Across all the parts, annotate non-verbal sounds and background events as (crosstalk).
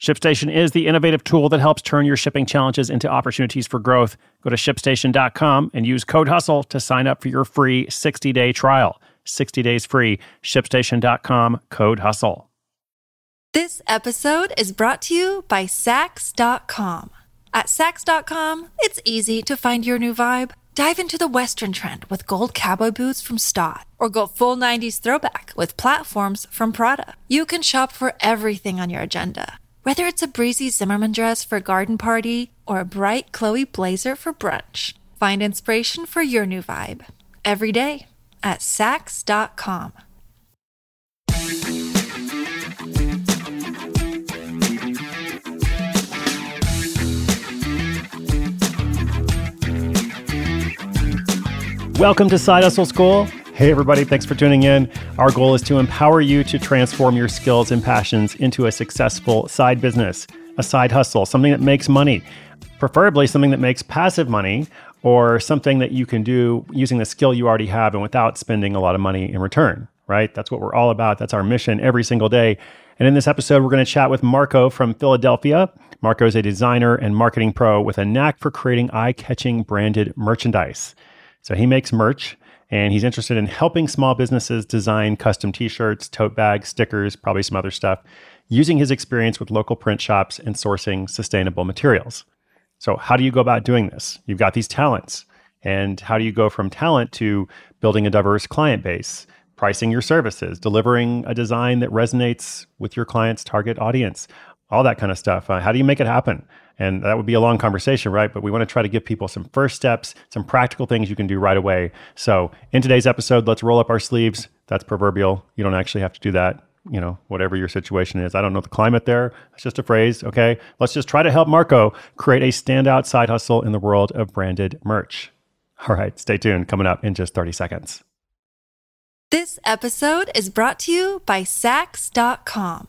ShipStation is the innovative tool that helps turn your shipping challenges into opportunities for growth. Go to shipstation.com and use code HUSTLE to sign up for your free 60 day trial. 60 days free. ShipStation.com, code HUSTLE. This episode is brought to you by Saks.com. At Saks.com, it's easy to find your new vibe. Dive into the Western trend with gold cowboy boots from Staud, or go full 90s throwback with platforms from Prada. You can shop for everything on your agenda whether it's a breezy Zimmermann dress for a garden party or a bright Chloe blazer for brunch, find inspiration for your new vibe every day at Saks.com. Welcome to Side Hustle School. Hey, everybody, thanks for tuning in. Our goal is to empower you to transform your skills and passions into a successful side business, a side hustle, something that makes money, preferably something that makes passive money or something that you can do using the skill you already have and without spending a lot of money in return, right? That's what we're all about. That's our mission every single day. And in this episode, we're going to chat with Marco from Philadelphia. Marco is a designer and marketing pro with a knack for creating eye catching branded merchandise. So he makes merch and he's interested in helping small businesses design custom t-shirts, tote bags, stickers, probably some other stuff, using his experience with local print shops and sourcing sustainable materials. So, how do you go about doing this? You've got these talents. And how do you go from talent to building a diverse client base, pricing your services, delivering a design that resonates with your client's target audience, all that kind of stuff? Uh, how do you make it happen? And that would be a long conversation, right? But we want to try to give people some first steps, some practical things you can do right away. So, in today's episode, let's roll up our sleeves. That's proverbial. You don't actually have to do that, you know, whatever your situation is. I don't know the climate there. It's just a phrase. Okay. Let's just try to help Marco create a standout side hustle in the world of branded merch. All right. Stay tuned. Coming up in just 30 seconds. This episode is brought to you by Saks.com.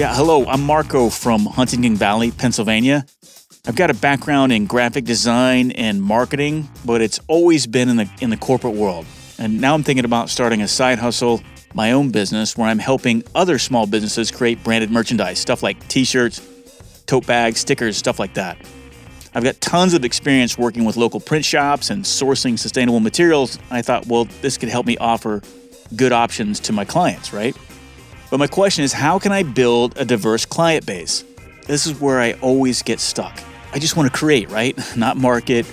Yeah, hello, I'm Marco from Huntingdon Valley, Pennsylvania. I've got a background in graphic design and marketing, but it's always been in the in the corporate world. And now I'm thinking about starting a side hustle, my own business where I'm helping other small businesses create branded merchandise, stuff like t-shirts, tote bags, stickers, stuff like that. I've got tons of experience working with local print shops and sourcing sustainable materials. I thought, well, this could help me offer good options to my clients, right? But my question is how can I build a diverse client base? This is where I always get stuck. I just want to create, right? (laughs) Not market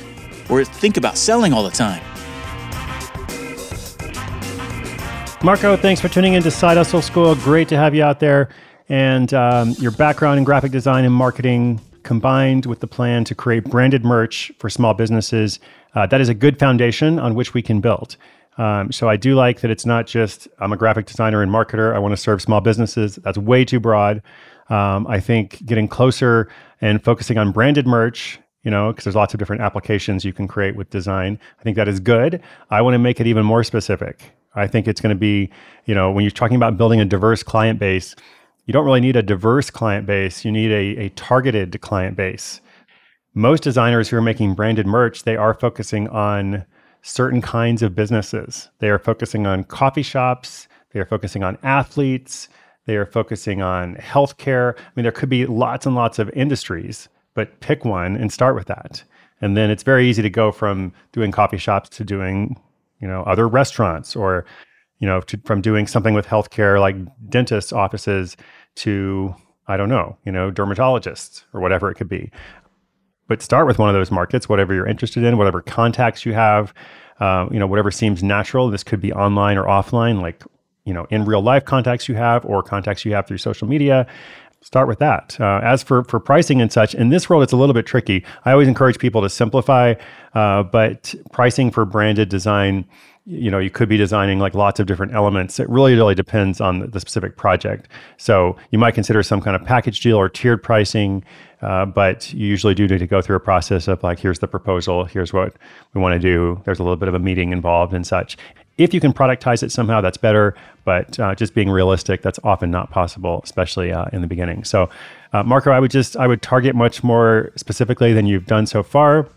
or think about selling all the time. Marco, thanks for tuning into Side Hustle School. Great to have you out there. And um, your background in graphic design and marketing combined with the plan to create branded merch for small businesses, uh, that is a good foundation on which we can build. Um, so I do like that it's not just I'm a graphic designer and marketer. I want to serve small businesses. That's way too broad. Um, I think getting closer and focusing on branded merch, you know, because there's lots of different applications you can create with design. I think that is good. I want to make it even more specific. I think it's going to be, you know, when you're talking about building a diverse client base, you don't really need a diverse client base. You need a, a targeted client base. Most designers who are making branded merch, they are focusing on certain kinds of businesses. They are focusing on coffee shops, they are focusing on athletes, they are focusing on healthcare. I mean, there could be lots and lots of industries, but pick one and start with that. And then it's very easy to go from doing coffee shops to doing, you know, other restaurants or you know, to, from doing something with healthcare like dentist offices to, I don't know, you know, dermatologists or whatever it could be. But start with one of those markets, whatever you're interested in, whatever contacts you have, uh, you know, whatever seems natural. This could be online or offline, like, you know, in real life contacts you have or contacts you have through social media start with that. Uh, as for for pricing and such, in this world, it's a little bit tricky. I always encourage people to simplify, uh, but pricing for branded design you know you could be designing like lots of different elements. It really really depends on the specific project. So you might consider some kind of package deal or tiered pricing uh, but you usually do need to go through a process of like here's the proposal here's what we want to do. There's a little bit of a meeting involved and such. If you can productize it somehow that's better but uh, just being realistic that's often not possible especially uh, in the beginning. So uh, marco i would just i would target much more specifically than you've done so far.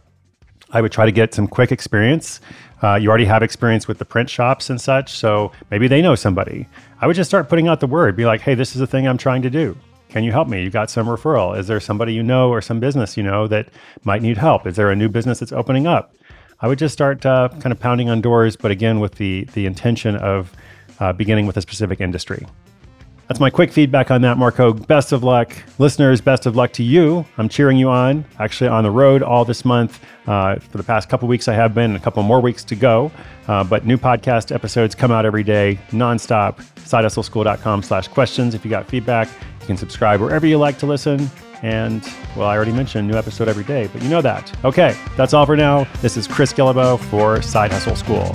I would try to get some quick experience. Uh, you already have experience with the print shops and such, so maybe they know somebody. I would just start putting out the word, be like, hey, this is the thing I'm trying to do. Can you help me? You got some referral. Is there somebody you know or some business you know that might need help? Is there a new business that's opening up? I would just start uh, kind of pounding on doors, but again, with the, the intention of uh, beginning with a specific industry. That's my quick feedback on that, Marco. Best of luck. Listeners, best of luck to you. I'm cheering you on. Actually, on the road all this month. Uh, for the past couple weeks, I have been, a couple more weeks to go. Uh, but new podcast episodes come out every day, nonstop. SideHustleSchool.com slash questions. If you got feedback, you can subscribe wherever you like to listen. And, well, I already mentioned new episode every day, but you know that. Okay, that's all for now. This is Chris Guillebeau for Side Hustle School.